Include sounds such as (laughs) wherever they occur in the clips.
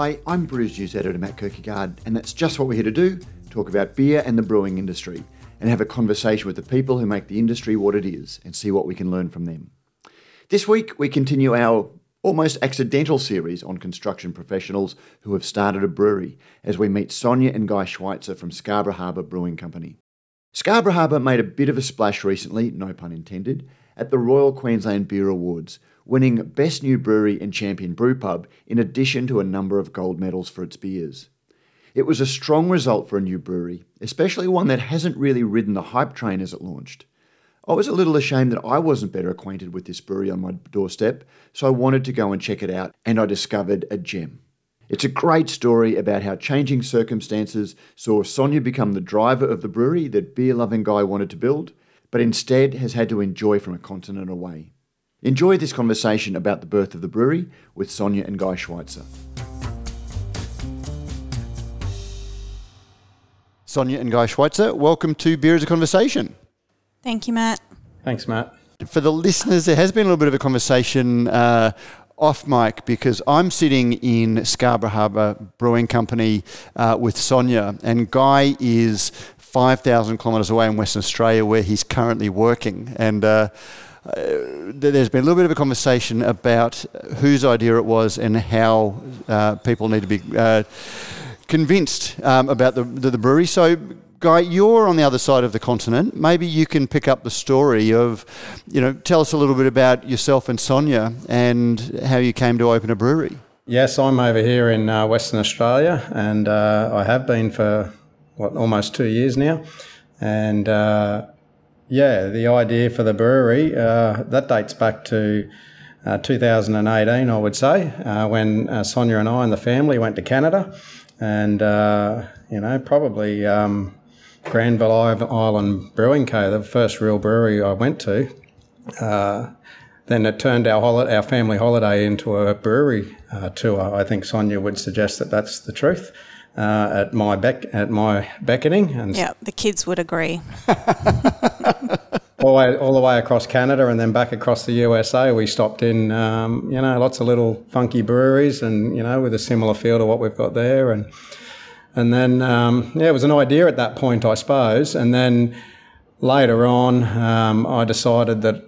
Hi, I'm Brews News editor Matt Kirkegaard, and that's just what we're here to do talk about beer and the brewing industry, and have a conversation with the people who make the industry what it is, and see what we can learn from them. This week, we continue our almost accidental series on construction professionals who have started a brewery as we meet Sonia and Guy Schweitzer from Scarborough Harbour Brewing Company. Scarborough Harbour made a bit of a splash recently, no pun intended, at the Royal Queensland Beer Awards, winning Best New Brewery and Champion Brewpub in addition to a number of gold medals for its beers. It was a strong result for a new brewery, especially one that hasn't really ridden the hype train as it launched. I was a little ashamed that I wasn't better acquainted with this brewery on my doorstep, so I wanted to go and check it out, and I discovered a gem. It's a great story about how changing circumstances saw Sonia become the driver of the brewery that beer loving guy wanted to build, but instead has had to enjoy from a continent away. Enjoy this conversation about the birth of the brewery with Sonia and Guy Schweitzer. Sonia and Guy Schweitzer, welcome to Beer as a Conversation. Thank you, Matt. Thanks, Matt. For the listeners, there has been a little bit of a conversation uh, off mic because I'm sitting in Scarborough Harbour Brewing Company uh, with Sonia, and Guy is 5,000 kilometres away in Western Australia where he's currently working. And uh, uh, there's been a little bit of a conversation about whose idea it was and how uh, people need to be uh, convinced um, about the, the, the brewery. So, Guy, you're on the other side of the continent. Maybe you can pick up the story of, you know, tell us a little bit about yourself and Sonia and how you came to open a brewery. Yes, I'm over here in uh, Western Australia, and uh, I have been for what almost two years now. And uh, yeah, the idea for the brewery uh, that dates back to. Uh, 2018, I would say, uh, when Sonia and I and the family went to Canada, and you know, probably um, Granville Island Brewing Co., the first real brewery I went to. Uh, then it turned our hol- our family holiday into a brewery uh, tour. I think Sonia would suggest that that's the truth. Uh, at my beck at my beckoning, and yeah, the kids would agree. (laughs) all, the way, all the way across Canada and then back across the USA, we stopped in, um, you know, lots of little funky breweries, and you know, with a similar feel to what we've got there, and and then, um, yeah, it was an idea at that point, I suppose. And then later on, um, I decided that,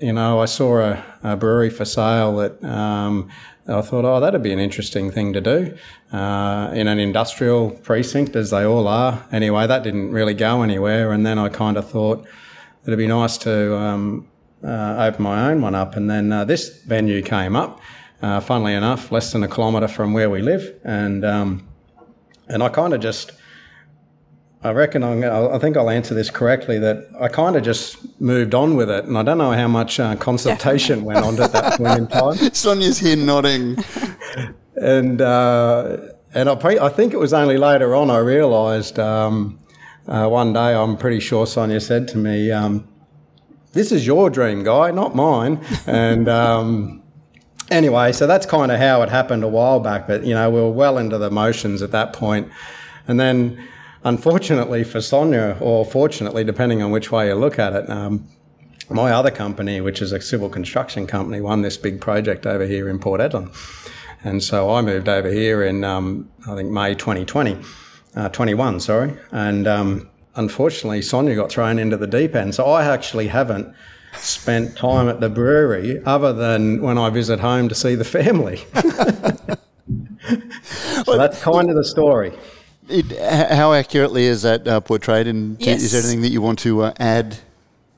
you know, I saw a, a brewery for sale that um, I thought, oh, that'd be an interesting thing to do uh, in an industrial precinct, as they all are. Anyway, that didn't really go anywhere. And then I kind of thought it'd be nice to um, uh, open my own one up. And then uh, this venue came up, uh, funnily enough, less than a kilometre from where we live. And um, and I kind of just, I reckon I'm, I think I'll answer this correctly that I kind of just moved on with it. And I don't know how much uh, consultation went on at that point in time. (laughs) Sonia's here nodding. and, uh, and I, pre- I think it was only later on I realised um, uh, one day, I'm pretty sure Sonia said to me, um, This is your dream, guy, not mine. and um, anyway, so that's kind of how it happened a while back. But you know, we were well into the motions at that point, and then unfortunately for Sonia, or fortunately, depending on which way you look at it. Um, my other company, which is a civil construction company, won this big project over here in Port Hedland. And so I moved over here in, um, I think, May 2020, uh, 21, sorry. And um, unfortunately, Sonia got thrown into the deep end. So I actually haven't spent time at the brewery other than when I visit home to see the family. (laughs) so that's kind of the story. It, how accurately is that uh, portrayed? And yes. is there anything that you want to uh, add?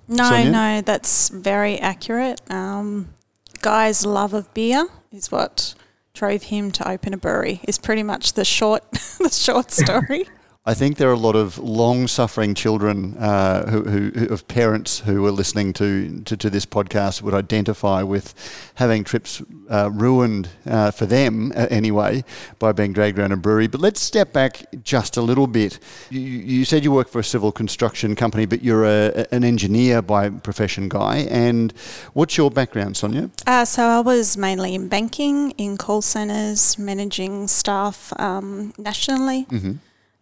No, Sonia? no, that's very accurate. Um, Guy's love of beer is what drove him to open a brewery. Is pretty much the short, (laughs) the short story. (laughs) I think there are a lot of long-suffering children uh, who, who, of parents who are listening to, to, to, this podcast would identify with having trips uh, ruined uh, for them uh, anyway by being dragged around a brewery. But let's step back just a little bit. You, you said you work for a civil construction company, but you're a, an engineer by profession, Guy. And what's your background, Sonia? Uh, so I was mainly in banking, in call centres, managing staff um, nationally. Mm-hmm.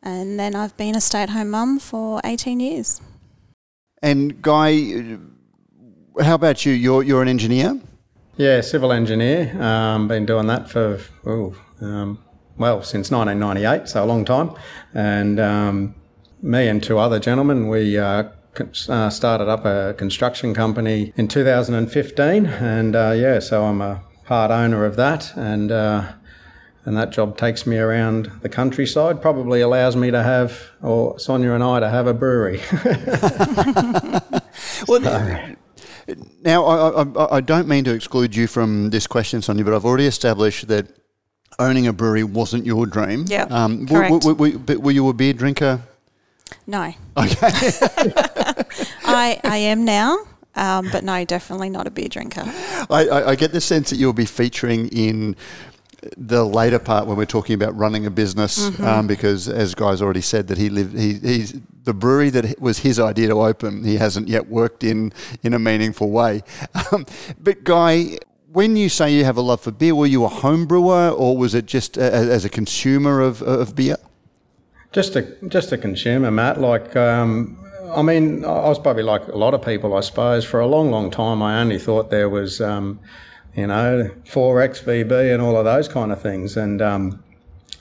And then I've been a stay at home mum for 18 years. And Guy, how about you? You're, you're an engineer? Yeah, civil engineer. Um, been doing that for, oh, um, well, since 1998, so a long time. And um, me and two other gentlemen, we uh, uh, started up a construction company in 2015. And uh, yeah, so I'm a part owner of that. And uh, and that job takes me around the countryside. Probably allows me to have, or Sonia and I to have a brewery. (laughs) well, so. now I, I, I, don't mean to exclude you from this question, Sonia, but I've already established that owning a brewery wasn't your dream. Yeah, um, correct. W- w- w- but were you a beer drinker? No. Okay. (laughs) I I am now. Um, but no, definitely not a beer drinker. I, I, I, get the sense that you'll be featuring in the later part when we're talking about running a business, mm-hmm. um, because as Guy's already said that he lived, he, he's the brewery that was his idea to open. He hasn't yet worked in in a meaningful way. (laughs) Um, but Guy, when you say you have a love for beer, were you a home brewer or was it just a, as a consumer of, of beer? Just a just a consumer, Matt. Like. Um, I mean, I was probably like a lot of people, I suppose. For a long, long time, I only thought there was um, you know, 4XVB and all of those kind of things. And, um,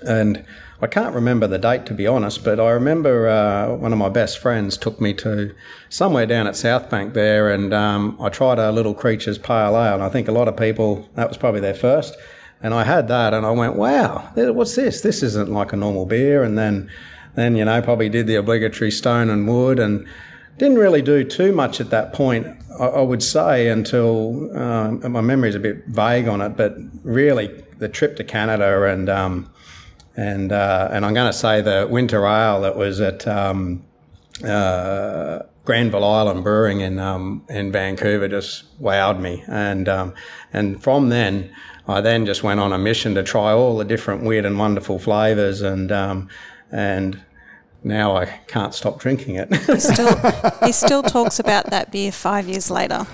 and I can't remember the date to be honest, but I remember uh, one of my best friends took me to somewhere down at South Bank there, and um, I tried a Little Creatures Pale Ale, and I think a lot of people that was probably their first. And I had that, and I went, "Wow, what's this? This isn't like a normal beer." And then, then you know, probably did the obligatory Stone and Wood, and didn't really do too much at that point. I, I would say until um, my is a bit vague on it, but really the trip to Canada and um, and uh, and I'm going to say the winter ale that was at um, uh, Granville Island Brewing in um, in Vancouver just wowed me, and um, and from then I then just went on a mission to try all the different weird and wonderful flavors, and um, and now I can't stop drinking it. he, still, (laughs) he still talks about that beer five years later.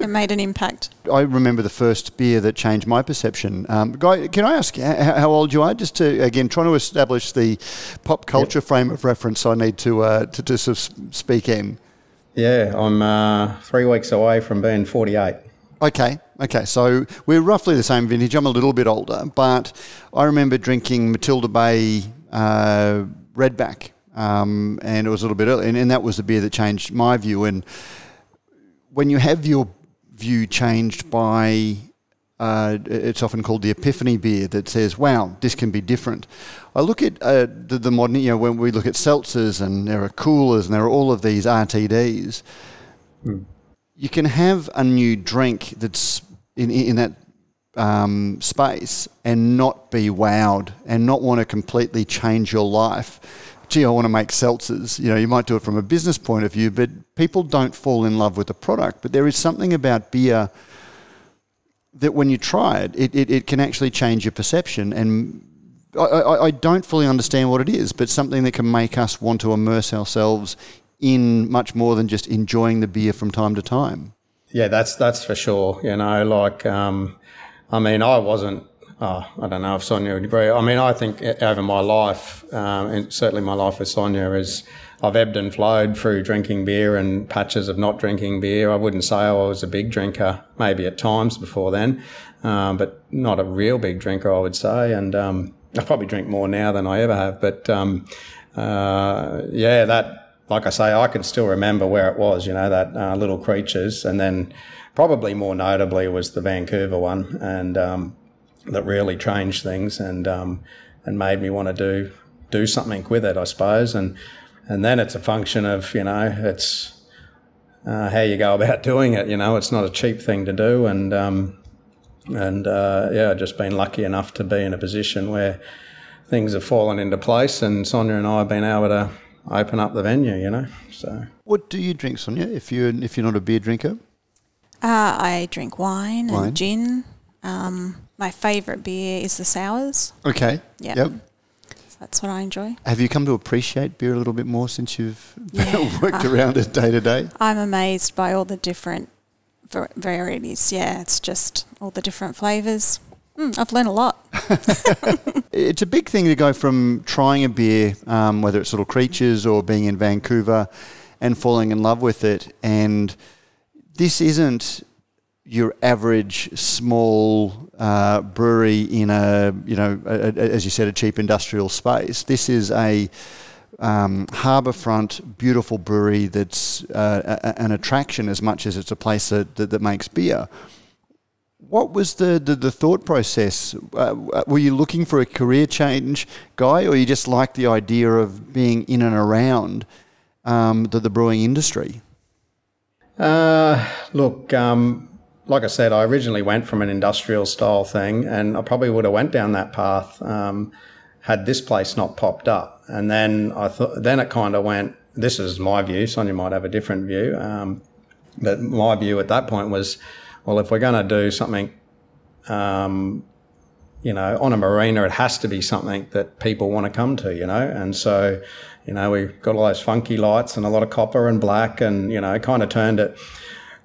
It made an impact. I remember the first beer that changed my perception. Um, Guy, can I ask how old you are? Just to again trying to establish the pop culture yep. frame of reference I need to uh, to, to sort of speak in. Yeah, I'm uh, three weeks away from being 48. Okay, okay. So we're roughly the same vintage. I'm a little bit older, but I remember drinking Matilda Bay uh, Redback um, and it was a little bit early, and, and, that was the beer that changed my view. And when you have your view changed by, uh, it's often called the epiphany beer that says, "Wow, this can be different." I look at uh, the, the, modern, you know, when we look at seltzers and there are coolers and there are all of these RTDs. Mm. You can have a new drink that's in in that um, space and not be wowed and not want to completely change your life gee, I want to make seltzers. You know, you might do it from a business point of view, but people don't fall in love with the product. But there is something about beer that when you try it, it, it, it can actually change your perception. And I, I, I don't fully understand what it is, but something that can make us want to immerse ourselves in much more than just enjoying the beer from time to time. Yeah, that's that's for sure. You know, like um, I mean, I wasn't oh, I don't know if Sonia would agree. I mean, I think over my life, um, and certainly my life with Sonia, is I've ebbed and flowed through drinking beer and patches of not drinking beer. I wouldn't say I was a big drinker, maybe at times before then, um, but not a real big drinker, I would say. And um, I probably drink more now than I ever have. But um, uh, yeah, that, like I say, I can still remember where it was, you know, that uh, Little Creatures. And then probably more notably was the Vancouver one. And, um, that really changed things and um, and made me want to do do something with it, I suppose. And and then it's a function of you know it's uh, how you go about (laughs) doing it. You know, it's not a cheap thing to do, and um, and uh, yeah, I've just been lucky enough to be in a position where things have fallen into place, and Sonia and I have been able to open up the venue. You know, so What do you drink, Sonia? If you're if you're not a beer drinker, Uh, I drink wine, Wine. and gin. Um, my favourite beer is the sours. okay. Yeah. Yep. So that's what I enjoy. Have you come to appreciate beer a little bit more since you've (laughs) Yeah. worked around it day to day? I'm amazed by all the different varieties. Yeah, it's just all the different flavours. Mm, I've learned a lot. (laughs) It's a big thing to go from trying a beer, um, whether it's Little Creatures or being in Vancouver, and falling in love with it. And this isn't your average small uh, brewery in a you know a, a, as you said a cheap industrial space. This is a um, harbourfront, beautiful brewery that's uh, a, an attraction as much as it's a place that, that, that makes beer. What was the, the, the thought process? Uh, were you looking for a career change, guy, or you just like the idea of being in and around um, the, the brewing industry? Uh, look, um, like I said, I originally went from an industrial style thing, and I probably would have went down that path um, had this place not popped up. And then I thought, then it kind of went. This is my view. Sonia might have a different view, um, but my view at that point was, well, if we're going to do something, um, you know, on a marina, it has to be something that people want to come to, you know, and so. You know, we got all those funky lights and a lot of copper and black, and you know, kind of turned it.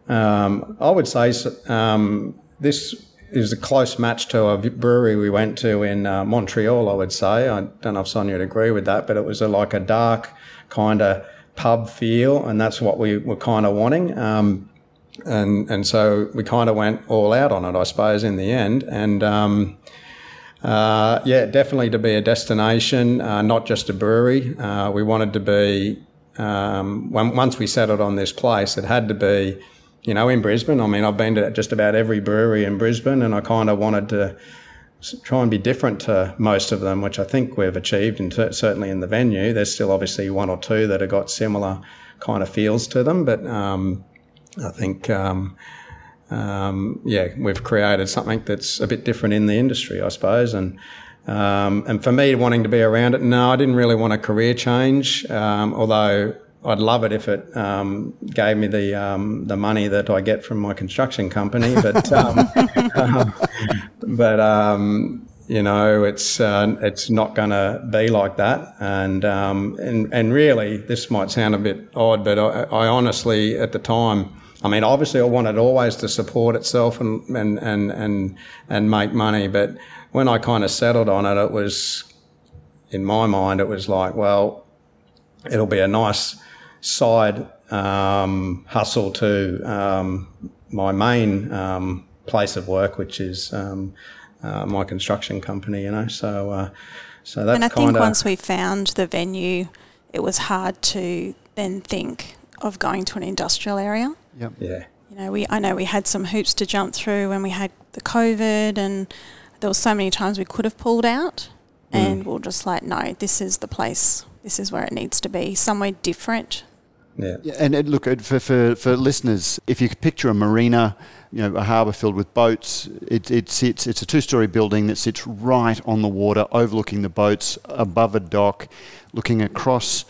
Um, I would say um, this is a close match to a brewery we went to in uh, Montreal. I would say I don't know if Sonia would agree with that, but it was a, like a dark kind of pub feel, and that's what we were kind of wanting. Um, and and so we kind of went all out on it, I suppose, in the end. And um, uh, yeah, definitely to be a destination, uh, not just a brewery. Uh, we wanted to be. Um, once we settled on this place, it had to be you know, in Brisbane. I mean, I've been to just about every brewery in Brisbane, and I kind of wanted to try and be different to most of them, which I think we've achieved, and certainly in the venue. There's still obviously one or two that have got similar kind of feels to them, but um, I think, um, um, yeah, we've created something that's a bit different in the industry, I suppose, and. Um, and for me, wanting to be around it, no, I didn't really want a career change. Um, although I'd love it if it um, gave me the um, the money that I get from my construction company, but (laughs) um, (laughs) but um, you know it's uh, it's not going to be like that. And um, and and really, this might sound a bit odd, but I, I honestly, at the time, I mean, obviously, I wanted always to support itself and and and and, and make money, but when I kind of settled on it, it was in my mind, it was like, well, it'll be a nice side um, hustle to um, my main um, place of work, which is um, uh, my construction company. You know, so uh, so that's and I think once we found the venue, it was hard to then think of going to an industrial area. Yep. yeah. You know, we I know we had some hoops to jump through when we had the COVID, and there was so many times we could have pulled out, and we we're just like, no, this is the place. This is where it needs to be. Somewhere different. Yeah. Yeah, and, and look, for, for, for listeners, if you could picture a marina, you know, a harbour filled with boats, it, it sits, it's a two story building that sits right on the water, overlooking the boats, above a dock, looking across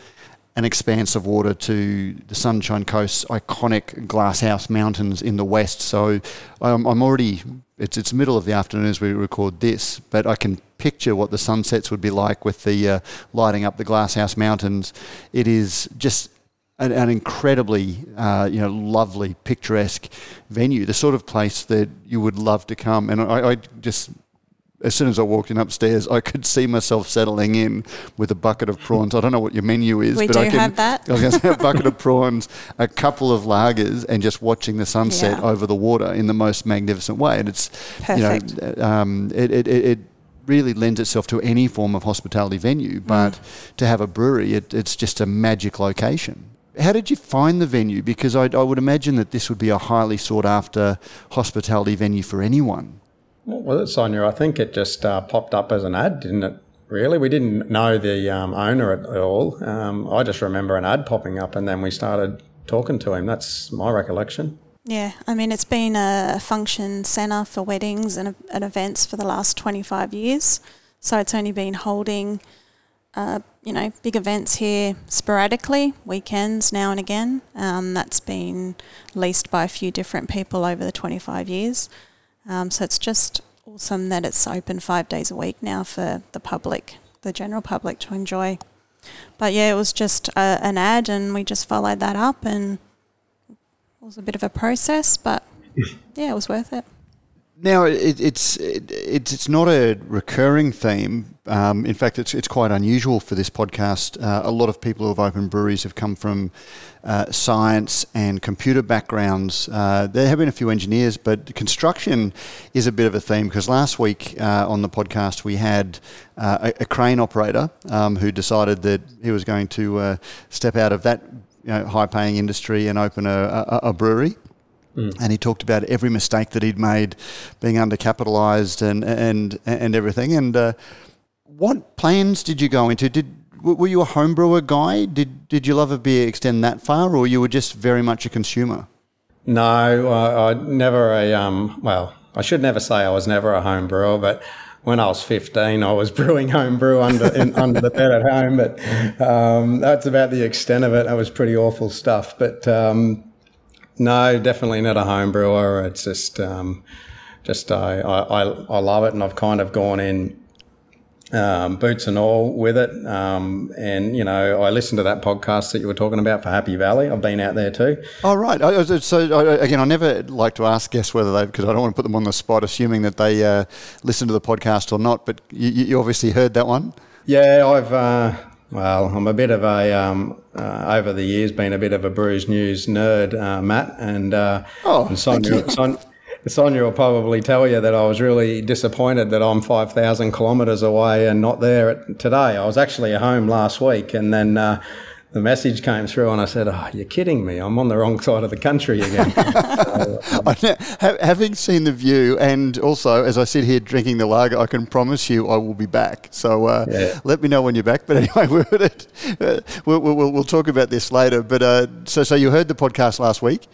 an expanse of water to the Sunshine Coast's iconic Glasshouse Mountains in the west. So um, I'm already, it's, it's middle of the afternoon as we record this, but I can picture what the sunsets would be like with the uh, lighting up the Glasshouse Mountains. It is just an, an incredibly, uh, you know, lovely, picturesque venue, the sort of place that you would love to come. And I, I just, as soon as I walked in upstairs, I could see myself settling in with a bucket of prawns. I don't know what your menu is, We but do I can, have that. I was going to say a bucket of prawns, a couple of lagers, and just watching the sunset Yeah. over the water in the most magnificent way. And it's, you know, um, it, it, it, it really lends itself to any form of hospitality venue, but to have a brewery, it, it's just a magic location. How did you find the venue? Because I, I would imagine that this would be a highly sought after hospitality venue for anyone. Well, Sonia, I think it just uh, popped up as an ad, didn't it? Really, we didn't know the um, owner at all. Um, I just remember an ad popping up, and then we started talking to him. That's my recollection. Yeah, I mean, it's been a function centre for weddings and, and events for the last 25 years. So it's only been holding, uh, you know, big events here sporadically, weekends now and again. Um, that's been leased by a few different people over the 25 years. Um, so it's just awesome that it's open five days a week now for the public, the general public to enjoy. But yeah, it was just a, an ad, and we just followed that up, and it was a bit of a process, but (laughs) yeah, it was worth it. Now it, it's it, it's it's not a recurring theme. Um, in fact, it's it's quite unusual for this podcast. Uh, a lot of people who have opened breweries have come from uh, science and computer backgrounds. Uh, there have been a few engineers, but construction is a bit of a theme because last week uh, on the podcast we had uh, a, a, crane operator um, who decided that he was going to uh, step out of that you know, high-paying industry and open a, a, a brewery. Mm. And he talked about every mistake that he'd made, being undercapitalised and and and everything. And uh, what plans did you go into? Did were you a homebrewer guy? Did did your love of beer extend that far, or you were just very much a consumer? No, I, I never a um. Well, I should never say I was never a home brewer, but when I was 15, I was (laughs) brewing home brew under in, under the bed at home. But um, that's about the extent of it. That was pretty awful stuff. But um, no, definitely not a home brewer. It's just, um, just I, I, I love it, and I've kind of gone in um, boots and all with it. Um, and you know, I listened to that podcast that you were talking about for Happy Valley. I've been out there too. Oh right. So again, I never like to ask guests whether they because I don't want to put them on the spot, assuming that they uh, listen to the podcast or not. But you, you obviously heard that one. Yeah, I've. Uh, well, I'm a bit of a um, uh, over the years been a bit of a Brews News nerd, uh, Matt, and uh, oh, and Sonia, Son, Sonia will probably tell you that I was really disappointed that I'm 5,000 kilometres away and not there today. I was actually at home last week, and then uh, the message came through and I said, Oh, you're kidding me. I'm on the wrong side of the country again. (laughs) Having seen the view, and also as I sit here drinking the lager, I can promise you I will be back. So uh, yeah. let me know when you're back. But anyway, (laughs) we'll, uh, we'll, we'll, we'll, talk about this later. But uh, so, so you heard the podcast last week?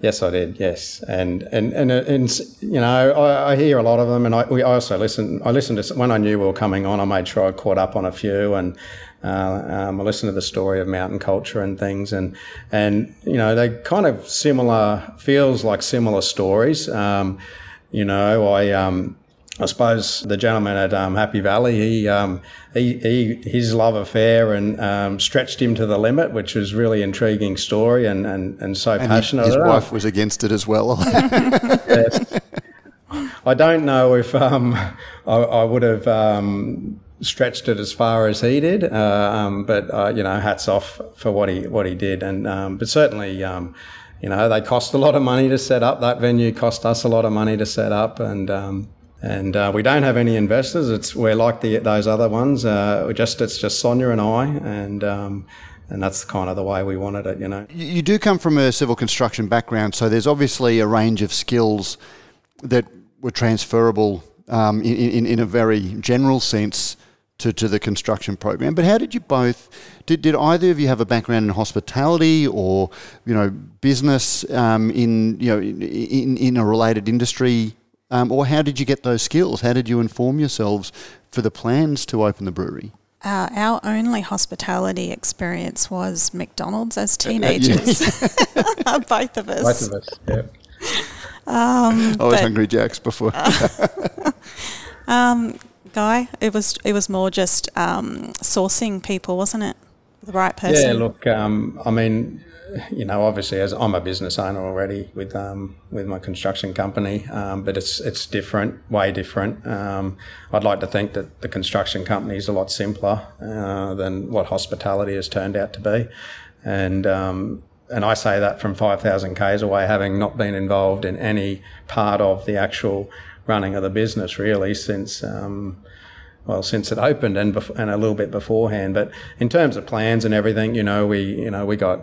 Yes, I did. Yes, and and and, and you know, I, I, hear a lot of them, and I we also listen. I listened to when I knew we were coming on. I made sure I caught up on a few, and uh, um, I listened to the story of mountain culture and things, and and you know, they kind of similar feels like similar stories. Um, you know, I um, I suppose the gentleman at um, Happy Valley, he, um, he, he, his love affair and um, stretched him to the limit, which was really intriguing story and, and, and so and passionate. His, his wife was against it as well. (laughs) yes. I don't know if um, I, I, would have um, stretched it as far as he did, uh, um, but uh, you know, hats off for what he what he did, and but certainly you know, they cost a lot of money to set up. That venue cost us a lot of money to set up, and um, and uh, we don't have any investors. It's we're like the those other ones. Uh, just it's just Sonia and I, and um, and that's kind of the way we wanted it. You know, you do come from a civil construction background, so there's obviously a range of skills that were transferable um, in, in, in a very general sense to, to the construction program. But how did you both? Did, did either of you have a background in hospitality or you know business um, in you know in, in a related industry um, or how did you get those skills? How did you inform yourselves for the plans to open the brewery? Uh, our only hospitality experience was McDonald's as teenagers. (laughs) Both of us. Both of us, yeah. Um, I was Hungry Jacks before. (laughs) um, Guy, it was it was more just um, sourcing people, wasn't it? The right person. Yeah, look, um, I mean, you know, obviously, as I'm a business owner already with um, with my construction company, um, but it's it's different, way different. Um, I'd like to think that the construction company is a lot simpler uh, than what hospitality has turned out to be, and um, and I say that from five thousand k's away, having not been involved in any part of the actual running of the business really since. Um, well, since it opened and bef- and a little bit beforehand, but in terms of plans and everything, you know, we you know we got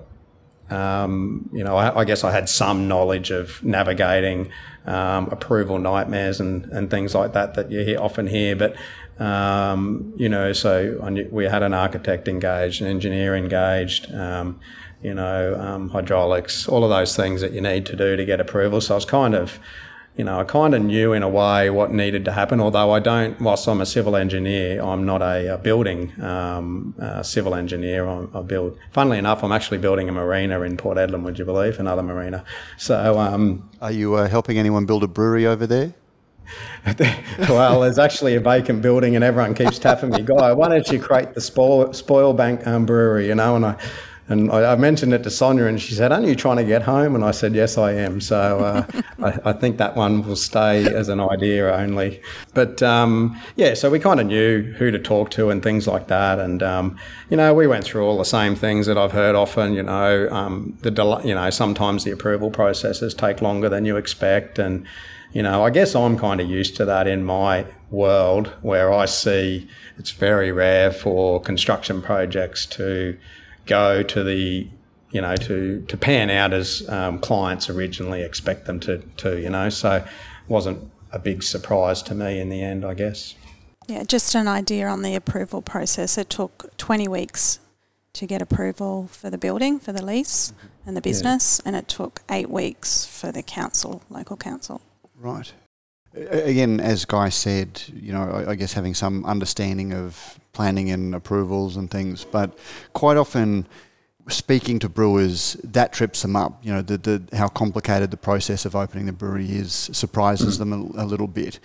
um, you know, I, I, guess I had some knowledge of navigating um, approval nightmares and, and things like that that you hear, often hear. But um, you know, so knew, we had an architect engaged, an engineer engaged. Um, you know, um, hydraulics, all of those things that you need to do to get approval. So I was kind of you know, I kind of knew in a way what needed to happen. Although I don't, whilst I'm a civil engineer, I'm not a, a building um, uh, civil engineer. I'm, I, build. Funnily enough, I'm actually building a marina in Port Hedland. Would you believe another marina? So, um, are you uh, helping anyone build a brewery over there? (laughs) well, there's actually a vacant building, and everyone keeps tapping me, guy. Why don't you create the spoil, spoil bank um, brewery? You know, and I and I, I, mentioned it to Sonia, and she said, "Aren't you trying to get home?" And I said, "Yes, I am." So uh, (laughs) I, I, think that one will stay as an idea only. But um, yeah, so we kind of knew who to talk to and things like that, and um, you know, we went through all the same things that I've heard often. You know, um, the del- you know sometimes the approval processes take longer than you expect, and you know, I guess I'm kind of used to that in my world where I see it's very rare for construction projects to go to the you know to to pan out as um, clients originally expect them to to you know? So it wasn't a big surprise to me in the end I guess. Yeah just an idea on the approval process. It took 20 weeks to get approval for the building for the lease mm-hmm. and the business yeah. and it took 8 weeks for the council local council. Right again as guy said you know I, guess having some understanding of planning and approvals and things. But quite often, speaking to brewers, that trips them up. You know, the, the how complicated the process of opening the brewery is surprises them a, a, little bit.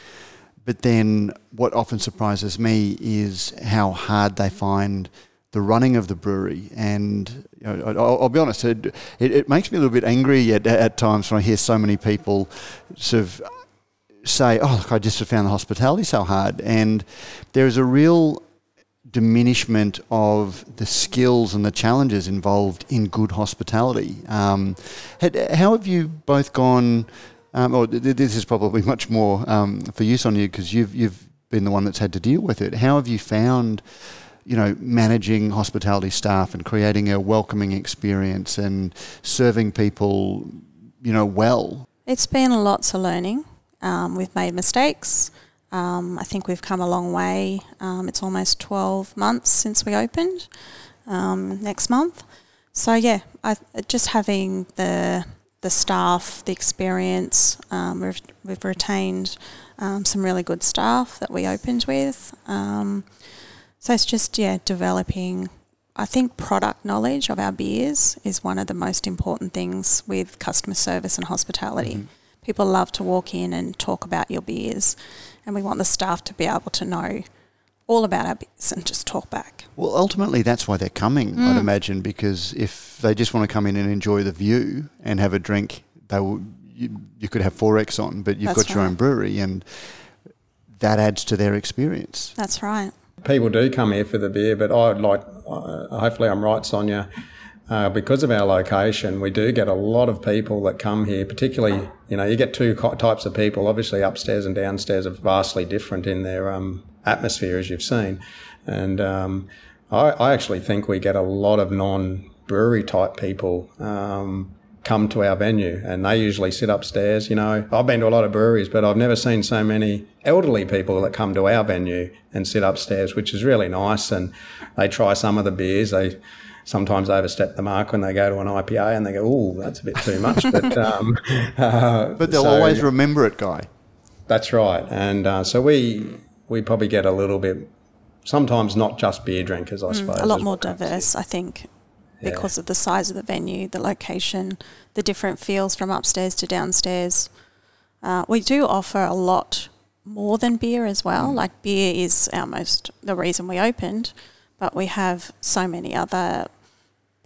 But then, what often surprises me is how hard they find the running of the brewery. And you know, I'll, I'll, be honest, it, it, it, makes me a little bit angry at, at times when I hear so many people sort of say, "Oh, look, I just found the hospitality so hard," and there is a real diminishment of the skills and the challenges involved in good hospitality. Um, had, how have you both gone? Um, or this is probably much more um, for you, Sonia, because you've you've been the one that's had to deal with it. How have you found? you know, managing hospitality staff and creating a welcoming experience and serving people, you know, well? It's been lots of learning. Um, we've made mistakes. Um, I think we've come a long way. Um, it's almost 12 months since we opened um, next month. So, yeah, I, just having the, the staff, the experience, um, we've, we've retained some really good staff that we opened with. So, it's just, yeah, developing. I think product knowledge of our beers is one of the most important things with customer service and hospitality. Mm-hmm. People love to walk in and talk about your beers and we want the staff to be able to know all about our beers and just talk back. Well, ultimately, that's why they're coming, mm. I'd imagine, because if they just want to come in and enjoy the view and have a drink, they will. You, you could have XXXX on, but you've that's got your own brewery, and that adds to their experience. That's right. People do come here for the beer, but I'd like. Uh, hopefully, I'm right, Sonia. Uh, because of our location, we do get a lot of people that come here, particularly, you know, you get two types of people. Obviously, upstairs and downstairs are vastly different in their um, atmosphere, as you've seen. And um, I, I, actually think we get a lot of non brewery type people um, come to our venue and they usually sit upstairs. You know, I've been to a lot of breweries, but I've never seen so many elderly people that come to our venue and sit upstairs, which is really nice. And they try some of the beers. They, sometimes overstep the mark when they go to an IPA and they go, "Oh, that's a bit too much." but (laughs) um, uh, but they'll so, always remember it, guy. That's right, and uh, so we we probably get a little bit. Sometimes not just beer drinkers, I mm, suppose. A lot more diverse, I think, because yeah. of the size of the venue, the location, the different feels from upstairs to downstairs. Uh, we do offer a lot more than beer as well. Mm. Like beer is our most the reason we opened, but we have so many other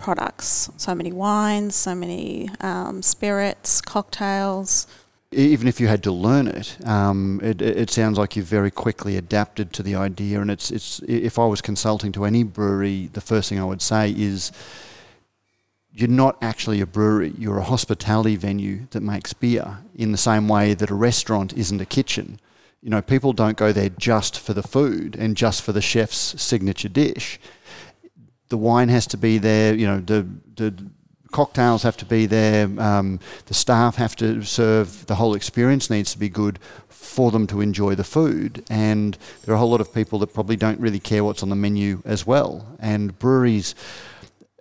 products. So many wines, so many um, spirits, cocktails. Even if you had to learn it, um, it, it sounds like you've very quickly adapted to the idea. And it's, it's if I was consulting to any brewery, the first thing I would say is you're not actually a brewery, you're a hospitality venue that makes beer in the same way that a restaurant isn't a kitchen. You know, people don't go there just for the food and just for the chef's signature dish the wine has to be there. You know, the the cocktails have to be there. Um, the staff have to serve. The whole experience needs to be good for them to enjoy the food. And there are a whole lot of people that probably don't really care what's on the menu as well. And breweries,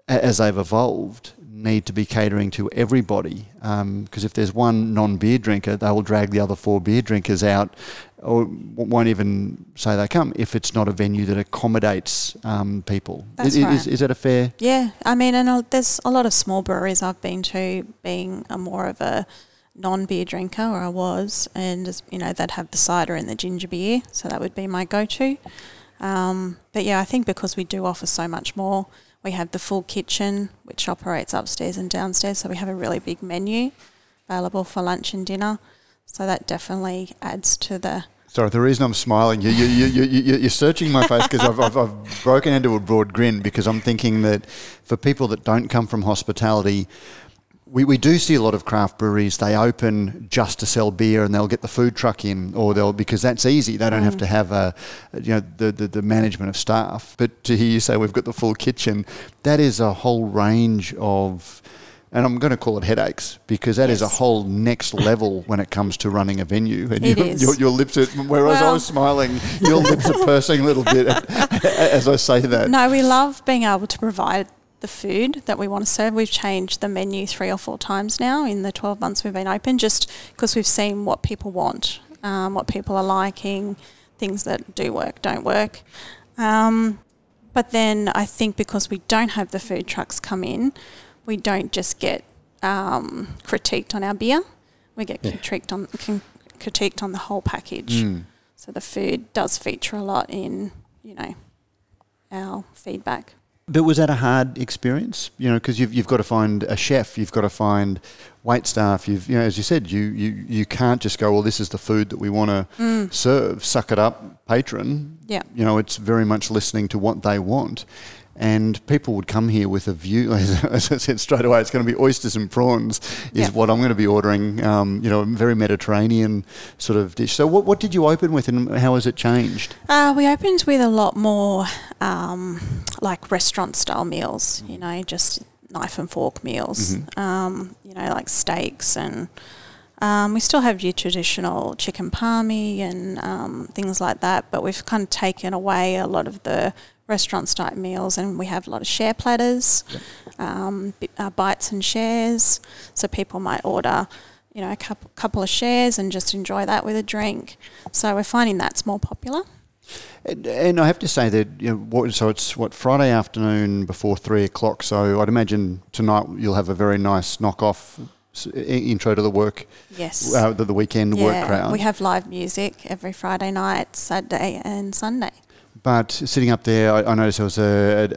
as they've evolved, need to be catering to everybody because if there's one non-beer drinker, they will drag the other four beer drinkers out, or won't even say they come if it's not a venue that accommodates um, people. That's is, right. is, is that a fair? Yeah, I mean, and uh, there's a lot of small breweries I've been to, being a more of a non-beer drinker, or I was, and you know they'd have the cider and the ginger beer, so that would be my go-to. Um, but yeah, I think because we do offer so much more, we have the full kitchen, which operates upstairs and downstairs, so we have a really big menu available for lunch and dinner. So that definitely adds to the Sorry, the reason I'm smiling, you, you, you, you, you, you're searching my face because I've, I've, I've broken into a broad grin because I'm thinking that for people that don't come from hospitality, we, we do see a lot of craft breweries. They open just to sell beer, and they'll get the food truck in, or they'll because that's easy. They don't have to mm. have a, you know, the, the the management of staff. But to hear you say we've got the full kitchen, that is a whole range of. And I'm going to call it headaches because that is Yes. a whole next level (laughs) when it comes to running a venue. And It your, is. Your, your lips are, whereas I Well- was smiling, your lips are pursing a little bit (laughs) as I say that. No, we love being able to provide the food that we want to serve. We've changed the menu three or four times now in the 12 months we've been open just because we've seen what people want, um, what people are liking, things that do work, don't work. Um, but then I think because we don't have the food trucks come in, we don't just get um, critiqued on our beer, we get critiqued, on, con- critiqued on the whole package. Mm. So the food does feature a lot in, you know, our feedback. But was that a hard experience? You know, because you've, you've got to find a chef, you've got to find wait staff. You've, you know, as you said, you, you, you can't just go, well, this is the food that we want to serve. Suck it up, patron. Yeah. You know, it's very much listening to what they want. And people would come here with a view, (laughs) as I said straight away, it's going to be oysters and prawns, is Yeah. what I'm going to be ordering. Um, you know, a very Mediterranean sort of dish. So, what, what did you open with and how has it changed? Uh, we opened with a lot more um, like restaurant style meals, you know, just knife and fork meals, um, you know, like steaks and. Um, we still have your traditional chicken palmy and um, things like that, but we've kind of taken away a lot of the restaurant style meals and we have a lot of share platters, um, bi- uh, bites and shares. So people might order, you know, a couple, couple of shares and just enjoy that with a drink. So we're finding that's more popular. And, and I have to say that you know, what, so it's what Friday afternoon before three o'clock. So I'd imagine tonight you'll have a very nice knockoff intro to the work, Yes. uh, the, the weekend work crowd. We have live music every Friday night, Saturday, and Sunday. But sitting up there, I, I noticed there was a,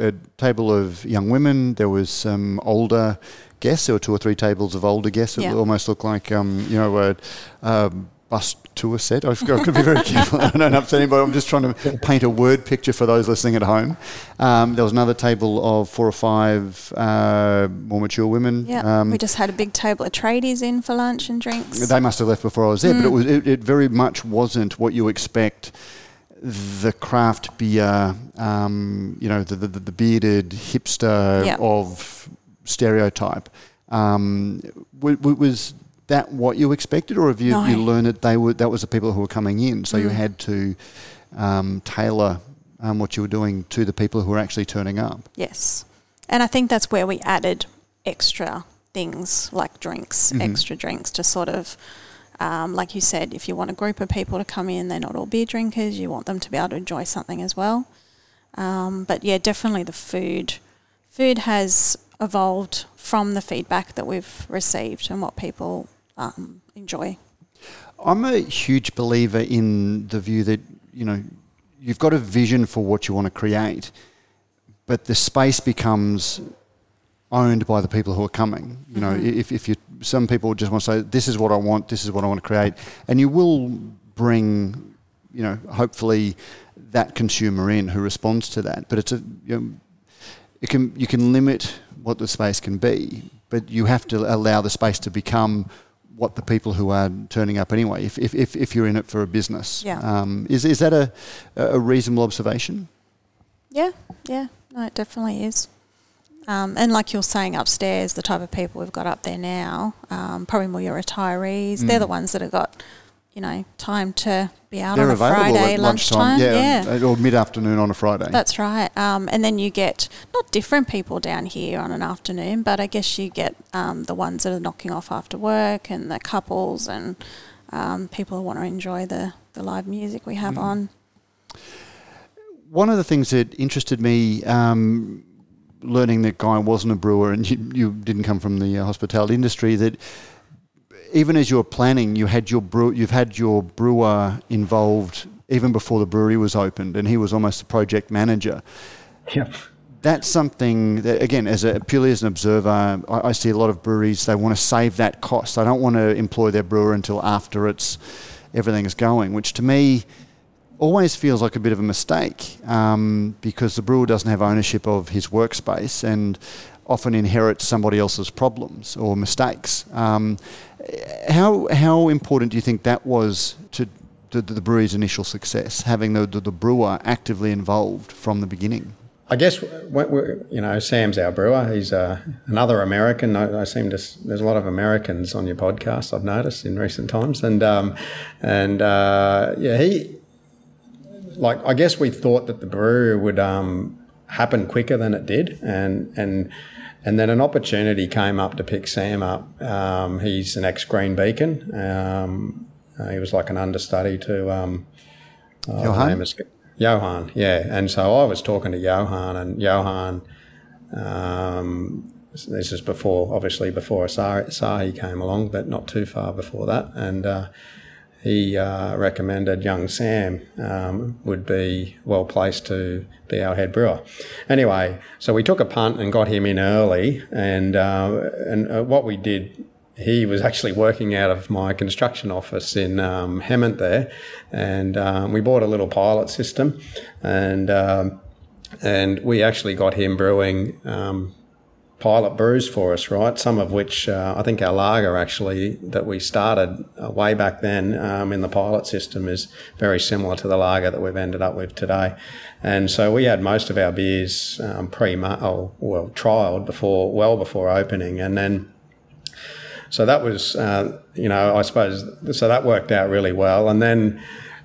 a, a, table of young women. There was some older guests. There were two or three tables of older guests. It Yeah. almost looked like um, you know a, a bus tour set. I've got to be very careful. (laughs) I don't upset anybody. I'm just trying to paint a word picture for those listening at home. Um, there was another table of four or five uh, more mature women. Yeah, Um, we just had a big table of tradies in for lunch and drinks. they must have left before I was there, but it Mm. was it, it very much wasn't what you expect. The craft beer, um, you know, the, the, the bearded hipster Yeah. of stereotype. Um, w- w- was that what you expected, or have you, No. you learned that they were that was the people who were coming in, so you Mm. had to um, tailor um, what you were doing to the people who were actually turning up? Yes. And I think that's where we added extra things like drinks, Mhm. extra drinks to sort of, um, like you said, if you want a group of people to come in, they're not all beer drinkers, you want them to be able to enjoy something as well. Um, but yeah, definitely the food. Food has evolved from the feedback that we've received and what people um, enjoy. I'm a huge believer in the view that, you know, you've got a vision for what you want to create, but the space becomes owned by the people who are coming. You know, Mhm. if, if you, some people just want to say, this is what I want, this is what I want to create, and you will bring, you know, hopefully that consumer in who responds to that. But it's a, you know, it can, you can limit what the space can be, but you have to allow the space to become what the people who are turning up anyway, if, if, if, if you're in it for a business. Yeah. Um, is, is that a, a reasonable observation? Yeah, yeah, no, it definitely is. Um, and like you're saying upstairs, the type of people we've got up there now, um, probably more your retirees, they're Mm. the ones that have got you know, time to be out They're on a available Friday at lunchtime. yeah, yeah. or mid-afternoon on a Friday. That's right. Um, and then you get not different people down here on an afternoon, but I guess you get um, the ones that are knocking off after work and the couples and um, people who want to enjoy the, the live music we have on. One of the things that interested me, um, learning that Guy wasn't a brewer and you, you didn't come from the uh, hospitality industry, that even as you were planning, you had your brew, you've had your brewer involved even before the brewery was opened, and he was almost the project manager. Yep. That's something that, again, as a purely as an observer, I, I see a lot of breweries. They want to save that cost. They don't want to employ their brewer until after it's everything is going, which to me always feels like a bit of a mistake um, because the brewer doesn't have ownership of his workspace and often inherits somebody else's problems or mistakes. Um, how how important do you think that was to, to the brewery's initial success, having the, the, the brewer actively involved from the beginning? I guess you know Sam's our brewer. He's uh, another American. I, I, seem to. There's a lot of Americans on your podcast. I've noticed in recent times, and um, and uh, yeah, he like I guess we thought that the brewery would um, happen quicker than it did, and and and then an opportunity came up to pick Sam up. Um, he's an ex Green Beacon. Um, uh, he was like an understudy to um, oh, Johan. Johan, yeah. And so I was talking to Johan, and Johan. Um, this is before, obviously, before Asahi came along, but not too far before that. And uh, he uh, recommended young Sam um, would be well placed to be our head brewer. Anyway, so we took a punt and got him in early, and uh, and uh, what we did. He was actually working out of my construction office in um, Hemmant there, and um, we bought a little pilot system, and um, and we actually got him brewing um, pilot brews for us, right? Some of which uh, I think our lager actually that we started uh, way back then um, in the pilot system is very similar to the lager that we've ended up with today. And so we had most of our beers um, pre oh, well trialed before well before opening, and then so that was uh, you know I suppose so that worked out really well, and then.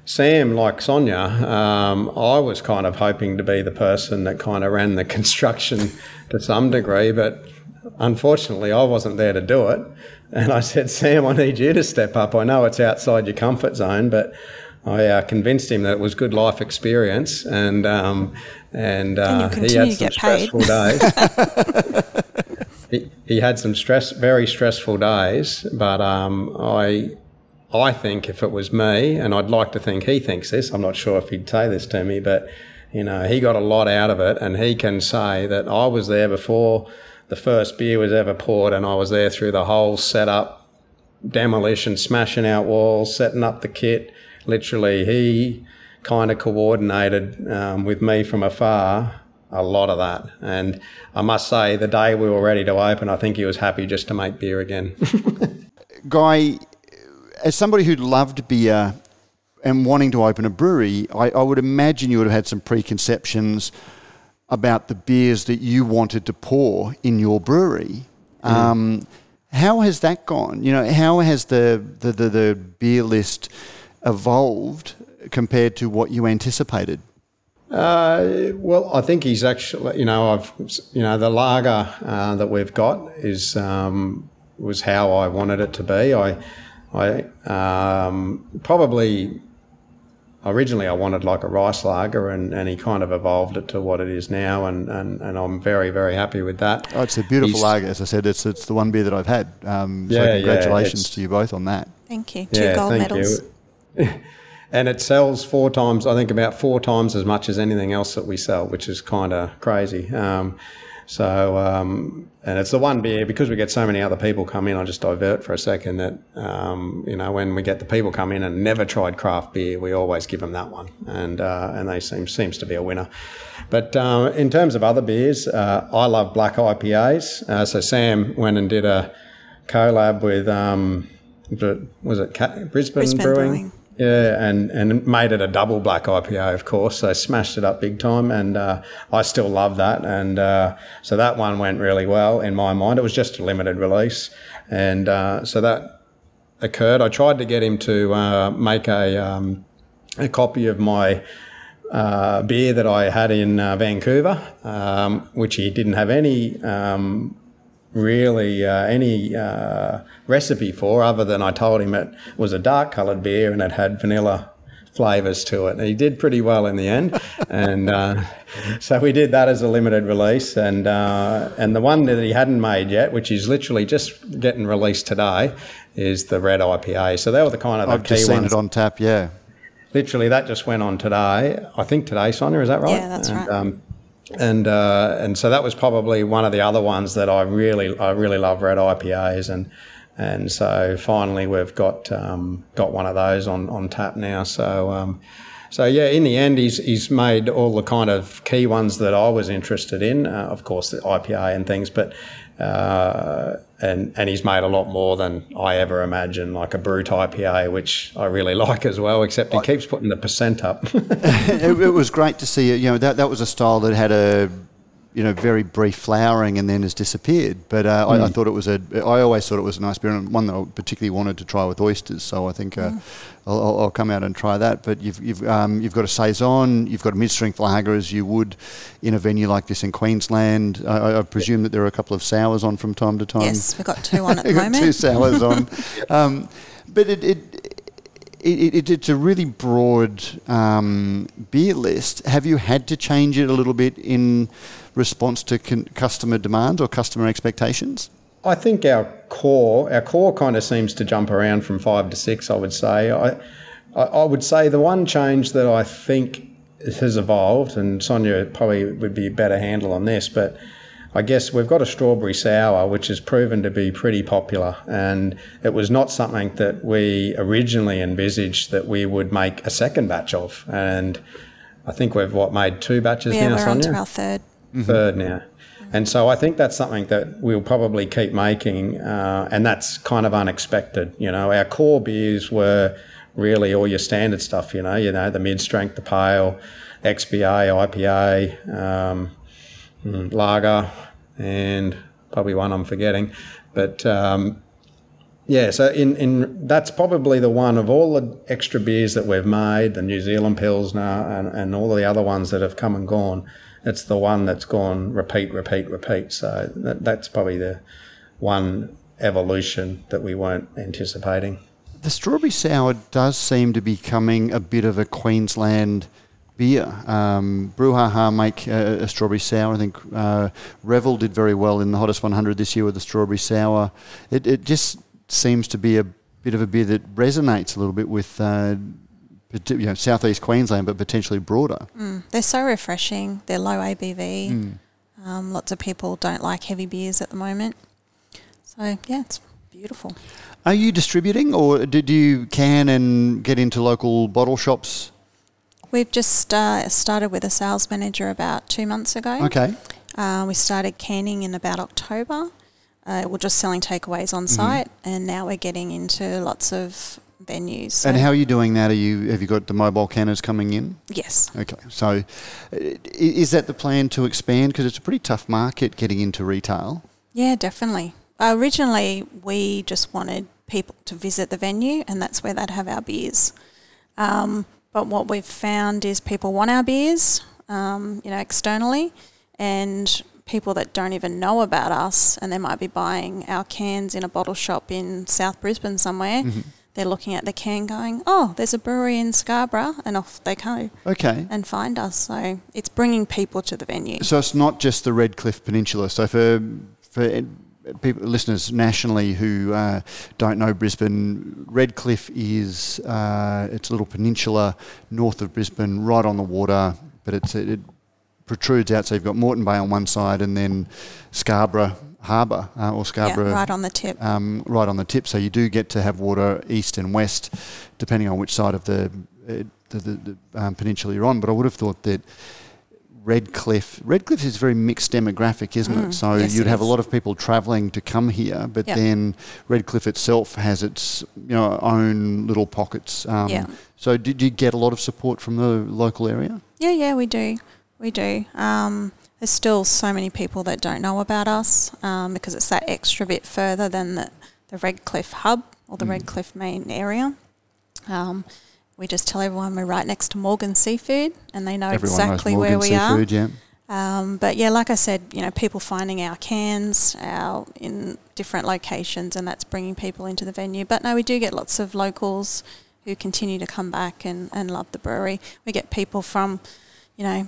Sam, like Sonia, um, I was kind of hoping to be the person that kind of ran the (laughs) construction to some degree, but unfortunately, I wasn't there to do it. And I said, Sam, I need you to step up. I know it's outside your comfort zone, but I uh, convinced him that it was good life experience, and um, and, uh, and he had some stressful days. (laughs) he, he, had some stress, very stressful days, but um, I I think if it was me, and I'd like to think he thinks this, I'm not sure if he'd say this to me, but you know, he got a lot out of it, and he can say that I was there before the first beer was ever poured, and I was there through the whole setup, demolition, smashing out walls, setting up the kit. Literally, he kind of coordinated um, with me from afar a lot of that. And I must say, the day we were ready to open, I think he was happy just to make beer again. (laughs) Guy, as somebody who loved beer and wanting to open a brewery, I, I, would imagine you would have had some preconceptions about the beers that you wanted to pour in your brewery. Mm. Um, how has that gone? You know, how has the, the, the, the beer list evolved compared to what you anticipated? Uh, well, I think he's actually, you know, I've, you know, the lager uh, that we've got is um, was how I wanted it to be. I, I um, probably originally I wanted like a rice lager, and, and he kind of evolved it to what it is now, and, and, and I'm very very happy with that. Oh, it's a beautiful He's, lager, as I said. It's it's the one beer that I've had. Um, so yeah, congratulations yeah, to you both on that. Thank you. Two yeah, gold medals. (laughs) and it sells four times, I think, about four times as much as anything else that we sell, which is kind of crazy. Um, so, um, and it's the one beer because we get so many other people come in. I just divert for a second that um, you know when we get the people come in and never tried craft beer, we always give them that one, and uh, and they seem seems to be a winner. But uh, in terms of other beers, uh, I love black IPAs. Uh, so Sam went and did a collab with um, was it Brisbane, Brisbane Brewing? Brewing. Yeah, and, and made it a double black IPA, of course. So smashed it up big time, and uh, I still love that. And uh, so that one went really well in my mind. It was just a limited release, and uh, so that occurred, I tried to get him to uh, make a um, a copy of my uh, beer that I had in uh, Vancouver, um, which he didn't have any um, really uh, any uh, recipe for, other than I told him it was a dark coloured beer and it had vanilla flavors to it. And he did pretty well in the end, (laughs) and uh, so we did that as a limited release. And uh, and the one that he hadn't made yet, which is literally just getting released today, is the red IPA. So they were the kind of the I've key just seen ones. it on tap. Yeah. Literally, that just went on today. I think today, Sonia, is that right? Yeah, that's and, right. Um, and uh, and so that was probably one of the other ones that I really I really love red IPAs and and so finally we've got um, got one of those on, on tap now. So um, so yeah, in the end, he's he's made all the kind of key ones that I was interested in. Uh, of course, the IPA and things, but. Uh, and and he's made a lot more than I ever imagined, like a brut IPA, which I really (laughs) like as well. Except he keeps putting the percent up. (laughs) (laughs) it, it was great to see. You know that that was a style that had a you know very brief flowering and then has disappeared. But uh, I, I Mm. thought it was a. I always thought it was a nice beer and one that I particularly wanted to try with oysters. So I think uh, I'll, I'll- I'll come out and try that. But you've you've um, you've got a saison, you've got a mid-strength lager as you would in a venue like this in Queensland. I, I- I presume that there are a couple of sours on from time to time. Yes, we've got two on at the (laughs) got moment. Two sours on. (laughs) um, but it, it it, it, it's a really broad um, beer list. Have you had to change it a little bit in response to con- customer demands or customer expectations? I think our core, our core kind of seems to jump around from five to six. I would say. I, I, I would say the one change that I think has evolved, and Sonia probably would be a better handle on this, but I guess we've got a strawberry sour, which has proven to be pretty popular, and it was not something that we originally envisaged that we would make a second batch of, and I think we've what made two batches yeah, now, we're on to our third. third now. And so I think that's something that we'll probably keep making, uh, and that's kind of unexpected. You know, our core beers were really all your standard stuff. You know, you know the mid strength, the pale, XPA, IPA, um, mm, lager, and probably one I'm forgetting. But um, yeah, so in, in that's probably the one of all the extra beers that we've made, the New Zealand Pilsner and, and all the other ones that have come and gone. It's the one that's gone repeat, repeat, repeat. So that, that's probably the one evolution that we weren't anticipating. The strawberry sour does seem to be becoming a bit of a Queensland beer. Um, Brouhaha make a, a strawberry sour. I think uh, Revel did very well in the hottest 100 this year with the strawberry sour. It, it just seems to be a bit of a beer that resonates a little bit with. Uh, you know, southeast Queensland, but potentially broader. Mm, they're so refreshing. They're low ABV. Mm. Um, lots of people don't like heavy beers at the moment. So, yeah, it's beautiful. Are you distributing, or did you can and get into local bottle shops? We've just uh, started with a sales manager about two months ago. Okay. Uh, we started canning in about October. Uh, we're just selling takeaways on Mhm. site, and now we're getting into lots of venues. And how are you doing that? Are you have you got the mobile canners coming in? Yes. Okay. So, uh, is that the plan to expand? Because it's a pretty tough market getting into retail. Yeah, definitely. Uh, originally, we just wanted people to visit the venue, and that's where they'd have our beers. Um, but what we've found is people want our beers, um, you know, externally, and people that don't even know about us, and they might be buying our cans in a bottle shop in South Brisbane somewhere. Mhm. They're looking at the can, going, "Oh, there's a brewery in Scarborough," and off they go. Okay. And find us. So it's bringing people to the venue. So it's not just the Redcliffe Peninsula. So for for people listeners nationally who uh, don't know Brisbane, Redcliffe is uh, it's a little peninsula north of Brisbane, right on the water, but it's it protrudes out. So you've got Moreton Bay on one side, and then Scarborough Harbour uh, or Scarborough, right on the tip. um, right on the tip. So you do get to have water east and west, depending on which side of the uh, the, the, the um, peninsula you're on. But I would have thought that Redcliffe, Redcliffe is a very mixed demographic, isn't Mm, it? So yes, you'd it have a lot of people travelling to come here, but Yep. then Redcliffe itself has its you know own little pockets. Um, Yeah. So did you get a lot of support from the local area? Yeah, yeah, we do. We do. Um, there's still so many people that don't know about us um, because it's that extra bit further than the, the Redcliffe hub. or the Redcliffe main area. Um, we just tell everyone we're right next to Morgan Seafood, and they know Everyone exactly where we Seafood, yeah. are. Um, but yeah, like I said, you know, people finding our cans our in different locations, and that's bringing people into the venue. But no, we do get lots of locals who continue to come back and, and love the brewery. We get people from, you know,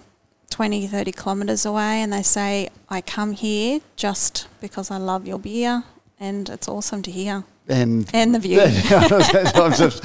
20, 30 kilometres away, and they say, I come here just because I love your beer, and it's awesome to hear. And, And the view. (laughs) Just-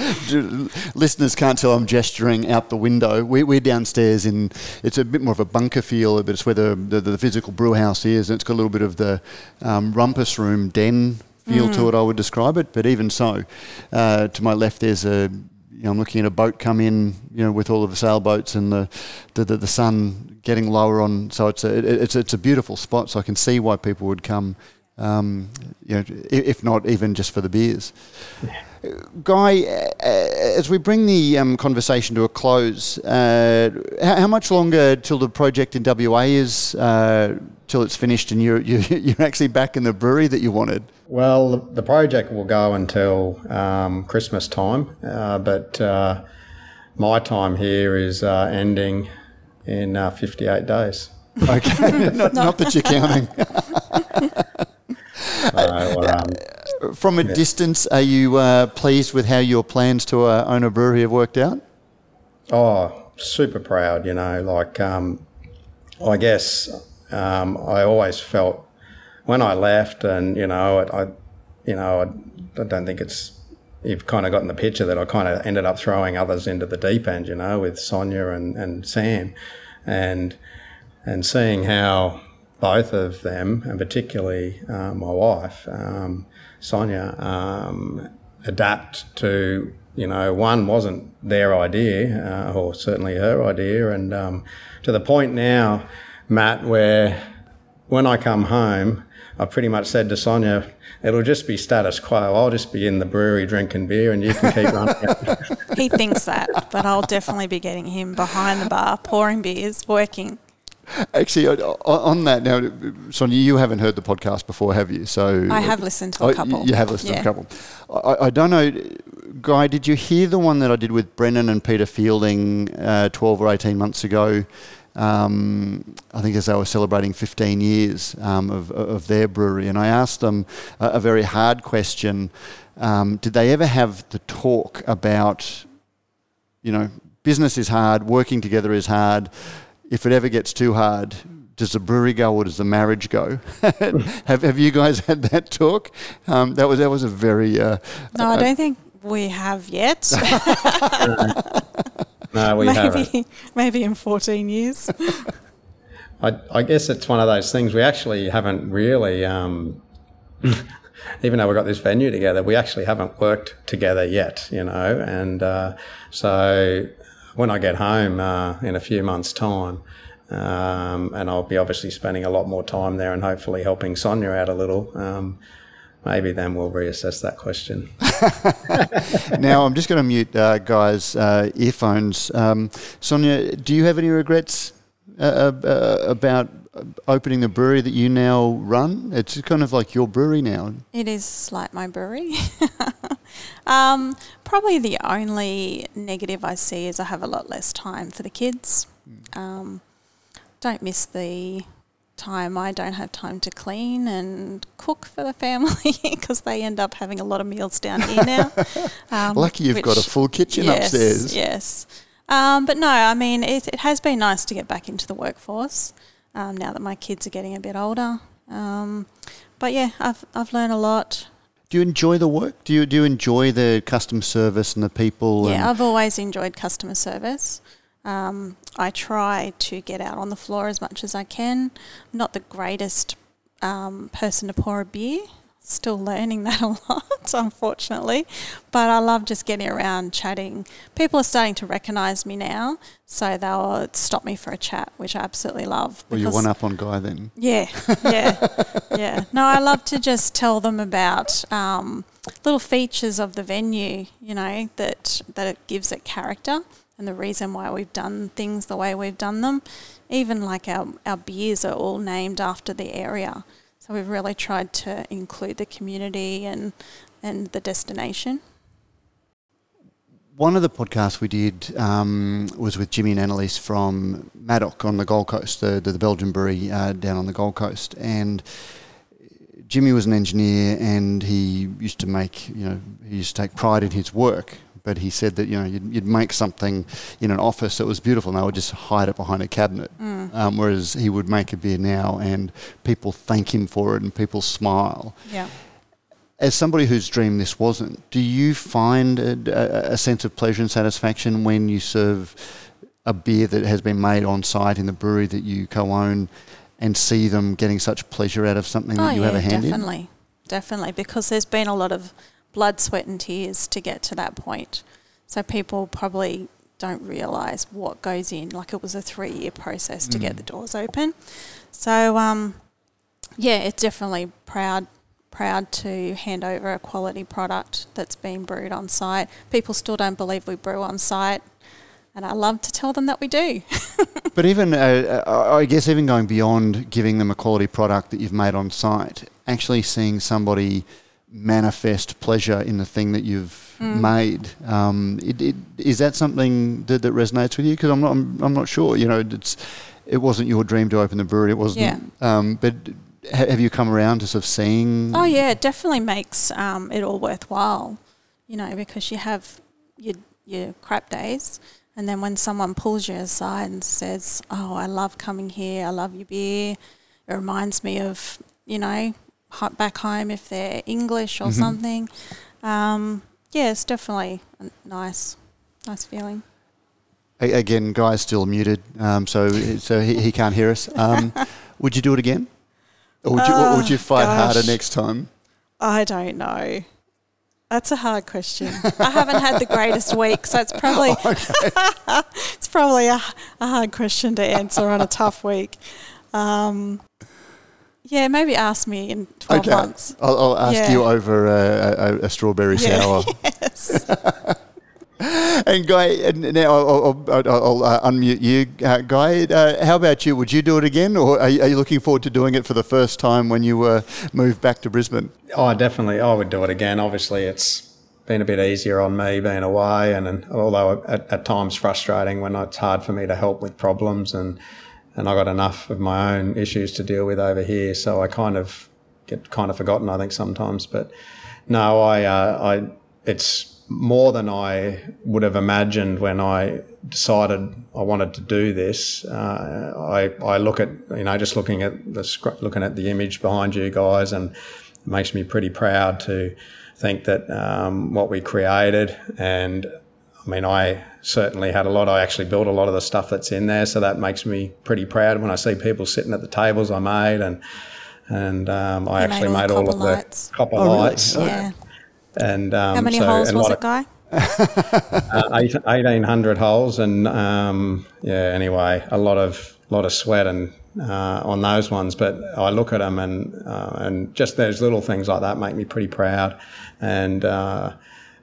listeners can't tell I'm gesturing out the window. We, we're downstairs in, it's a bit more of a bunker feel, but it's where the, the, the physical brew house is. And it's got a little bit of the um, rumpus room den feel to it, I would describe it. But even so, uh, to my left, there's a, you know, I'm looking at a boat come in, you know, with all of the sailboats and the, the, the, the sun getting lower on. So it's a, it, it's, it's a beautiful spot. So I can see why people would come um, you know, if not even just for the beers. Guy, uh, as we bring the um, conversation to a close, uh, how, how much longer till the project in WA is uh, till it's finished and you're, you're (laughs) you're actually back in the brewery that you wanted? Well, the- the project will go until um, Christmas time, uh, but uh, my time here is uh, ending in uh, 58 days. Okay, (laughs) not, not that you're counting. (laughs) Um, From a distance, are you uh, pleased with how your plans to uh, own a brewery have worked out? Oh, super proud, you know. Like, um, I guess um, I always felt when I left, and you know, I, I you know, I, I don't think it's you've kind of gotten the picture that I kind of ended up throwing others into the deep end, you know, with Sonia and, and Sam, and and seeing how both of them, and particularly uh, my wife, um, Sonia, um, adapt to, you know, one wasn't their idea, uh, or certainly her idea, and um, to the point now, Matt, where when I come home, I pretty much said to Sonia, it'll just be status quo. I'll just be in the brewery drinking beer and you can keep running. (laughs) (laughs) He thinks that, but I'll definitely be getting him behind the bar, pouring beers, working. Actually, on- on that now, Sonia, you haven't heard the podcast before, have you? So I have listened to a Oh, couple. You have listened to a couple. I, I don't know, Guy. Did you hear the one that I did with Brennan and Peter Fielding uh, twelve or eighteen months ago? Um, I think as they were celebrating 15 years um, of, of their brewery, and I asked them a, a very hard question: um, Did they ever have the talk about, you know, business is hard, working together is hard. If it ever gets too hard, does the brewery go or does the marriage go? (laughs) have, have you guys had that talk? Um, that was that was a very uh, No, I don't think we have yet. (laughs) no, we maybe, haven't. maybe in 14 years. I, I guess it's one of those things we actually haven't really, um, (laughs) even though we've got this venue together, we actually haven't worked together yet, you know. And uh, so when I get home uh, in a few months' time, um, and I'll be obviously spending a lot more time there and hopefully helping Sonia out a little. Um, maybe then we'll reassess that question. (laughs) (laughs) now I'm just going to mute uh, Guy's uh, earphones. Um, Sonia, do you have any regrets uh, uh, about opening the brewery that you now run? It's kind of like your brewery now. It is like my brewery. (laughs) um, probably the only negative I see is I have a lot less time for the kids. Um, don't miss the time I don't have time to clean and cook for the family (laughs) because they end up having a lot of meals down here now. (laughs) Um, Lucky you've got a full kitchen yes, upstairs. Yes. Um, but no, I mean, it, it has been nice to get back into the workforce um, now that my kids are getting a bit older. Um, but yeah, I've, I've learned a lot. Do you enjoy the work? Do you do you enjoy the custom service and the people? Yeah, I've always enjoyed customer service. Um, I try to get out on the floor as much as I can. I'm not the greatest um, person to pour a beer. Still learning that a (laughs) lot, unfortunately. But I love just getting around chatting. People are starting to recognise me now, so they'll stop me for a chat, which I absolutely love. well, you're one up on Guy then. yeah, yeah, yeah. No, I love to just tell them about um, little features of the venue. You know that that it gives it character and the reason why we've done things the way we've done them. Even like our our beers are all named after the area. So we've really tried to include the community and and the destination. One of the podcasts we did um, was with Jimmy and Annalise from Madocke on the Gold Coast, the, the, the Belgian brewery uh, down on the Gold Coast. And Jimmy was an engineer and he used to make, you know, he used to take pride in his work. But he said that, you know, you'd, you'd make something in an office that was beautiful and they would just hide it behind a cabinet. Mm. Um, whereas he would make a beer now and people thank him for it and people smile Yeah. as somebody whose dream this wasn't, do you find a, a, sense of pleasure and satisfaction when you serve a beer that has been made on site in the brewery that you co-own and see them getting such pleasure out of something that you have a hand Oh, definitely, definitely, because there's been a lot of blood, sweat, and tears to get to that point. So people probably don't realise what goes in. Like it was a three-year process to get Mm. the doors open. So um, yeah, it's definitely proud proud to hand over a quality product that's been brewed on site. People still don't believe we brew on site, and I love to tell them that we do. (laughs) But even, uh, uh, I guess, even going beyond giving them a quality product that you've made on site, actually seeing somebody manifest pleasure in the thing that you've Mm. made, um, it, it, is that something that, that resonates with you? Because I'm not, I'm, I'm not sure. You know, it's it wasn't your dream to open the brewery. It wasn't. Yeah. Um, but ha- have you come around to sort of seeing? Oh yeah, it definitely makes um, it all worthwhile. You know, because you have your your crap days, and then when someone pulls you aside and says, "Oh, I love coming here. I love your beer," it reminds me of you know back home if they're English or Mhm. something. Um, yeah, it's definitely a nice, nice feeling. A- Again, Guy's still muted, um, so so he, he can't hear us. Um, (laughs) would you do it again, or would you, or would you Oh, fight harder next time? I don't know. That's a hard question. I haven't had the greatest week, so it's probably (laughs) (laughs) it's probably a, a hard question to answer on a tough week. Um, yeah, maybe ask me in twelve okay, months. I'll, I'll ask Yeah. you over a, a, a strawberry Yeah. sour. (laughs) Yes. (laughs) And Guy, now I'll, I'll, I'll uh, unmute you, uh, Guy. Uh, how about you? Would you do it again, or are you, are you looking forward to doing it for the first time when you uh, move back to Brisbane? Oh, definitely. I would do it again. Obviously, it's been a bit easier on me being away, and, and although at, at times frustrating when it's hard for me to help with problems, and and I got enough of my own issues to deal with over here, so I kind of get kind of forgotten. I think sometimes, but no, I uh, I it's more than I would have imagined when I decided I wanted to do this. Uh, I I look at you know just looking at the looking at the image behind you guys, and it makes me pretty proud to think that um, what we created and I mean I certainly had a lot I actually built a lot of the stuff that's in there so that makes me pretty proud when I see people sitting at the tables I made and and um, I You made actually all the made all, copper of the copper Oh, really? lights yeah. and um, How many so- holes was lot it, of- Guy? (laughs) uh, eight- 1800 holes and um, yeah anyway a lot of lot of sweat and uh, on those ones but I look at them and uh, and just those little things like that make me pretty proud and uh,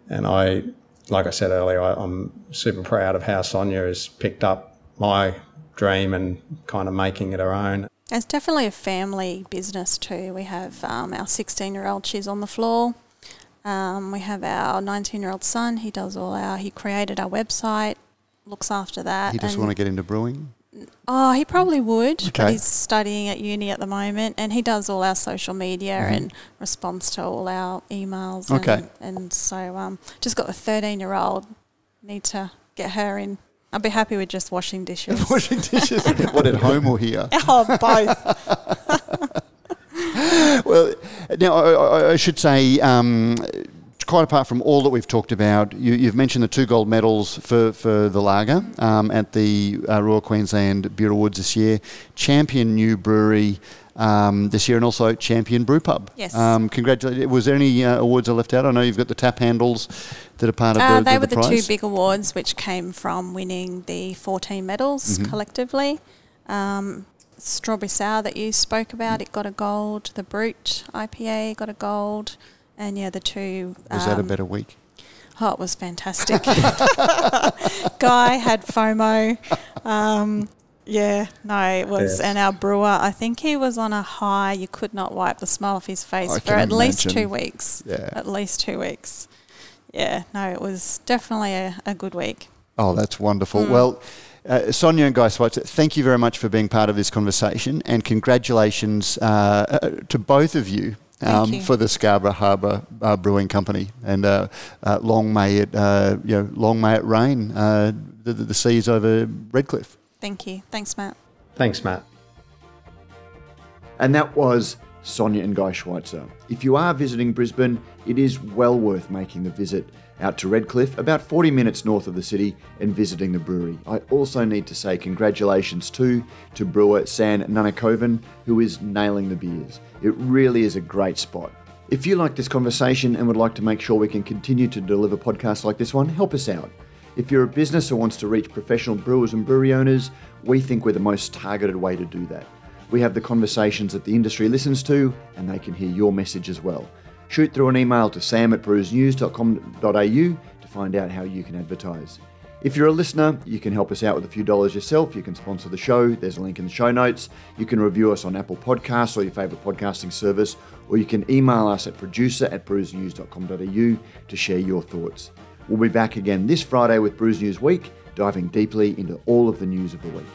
and I like I said earlier I, I'm super proud of how Sonia has picked up my dream and kind of making it her own It's definitely a family business too. We have um, our 16 year old, she's on the floor. Um, we have our 19 year old son, he does all our, he created our website, looks after that. He just and- want to get into brewing? Oh, he probably would, Okay. but he's studying at uni at the moment, and he does all our social media Mhm. and responds to all our emails. Okay. And, and so, um, just got the thirteen-year-old. Need to get her in. I'd be happy with just washing dishes. (laughs) Washing dishes. what at home or here? (laughs) oh, both. (laughs) well, now I, I, I should say, um, quite apart from all that we've talked about, you, you've mentioned the two gold medals for, for the lager um, at the uh, Royal Queensland Beer Awards this year, champion new brewery um, this year, and also champion brew pub. Yes. Um, congratulations. Was there any uh, awards I left out? I know you've got the tap handles that are part of Uh, the, they the, were the two big awards, which came from winning the 14 medals Mhm. collectively. Um, Strawberry Sour that you spoke about, it got a gold. The Brut IPA got a gold. And yeah, the two. Was that a um, better week? Oh, it was fantastic. (laughs) Guy had FOMO. Um, Yeah, no, it was. Yeah. And our brewer, I think he was on a high. You could not wipe the smile off his face I for can at least two weeks. Yeah. At least two weeks. Yeah, no, it was definitely a, a good week. Oh, that's wonderful. Mm. Well, uh, Sonia and Guy Schweitzer, thank you very much for being part of this conversation, and congratulations uh, uh, to both of you. Um, for the Scarborough Harbour uh, Brewing Company, and uh, uh, long may it, uh, you know, long may it rain uh, the, the seas over Redcliffe. Thank you. Thanks, Matt. Thanks, Matt. And that was Sonia and Guy Schweitzer. If you are visiting Brisbane, it is well worth making the visit out to Redcliffe, about 40 minutes north of the city, and visiting the brewery. I also need to say congratulations too to brewer Sam Nunakovan, who is nailing the beers. It really is a great spot. If you like this conversation and would like to make sure we can continue to deliver podcasts like this one, help us out. If you're a business who wants to reach professional brewers and brewery owners, we think we're the most targeted way to do that. We have the conversations that the industry listens to, and they can hear your message as well. Shoot through an email to sam at brewsnews.com.au to find out how you can advertise. If you're a listener, you can help us out with a few dollars yourself. You can sponsor the show. There's a link in the show notes. You can review us on Apple Podcasts or your favourite podcasting service, or you can email us at producer at brewsnews.com.au to share your thoughts. We'll be back again this Friday with Brews News Week, diving deeply into all of the news of the week.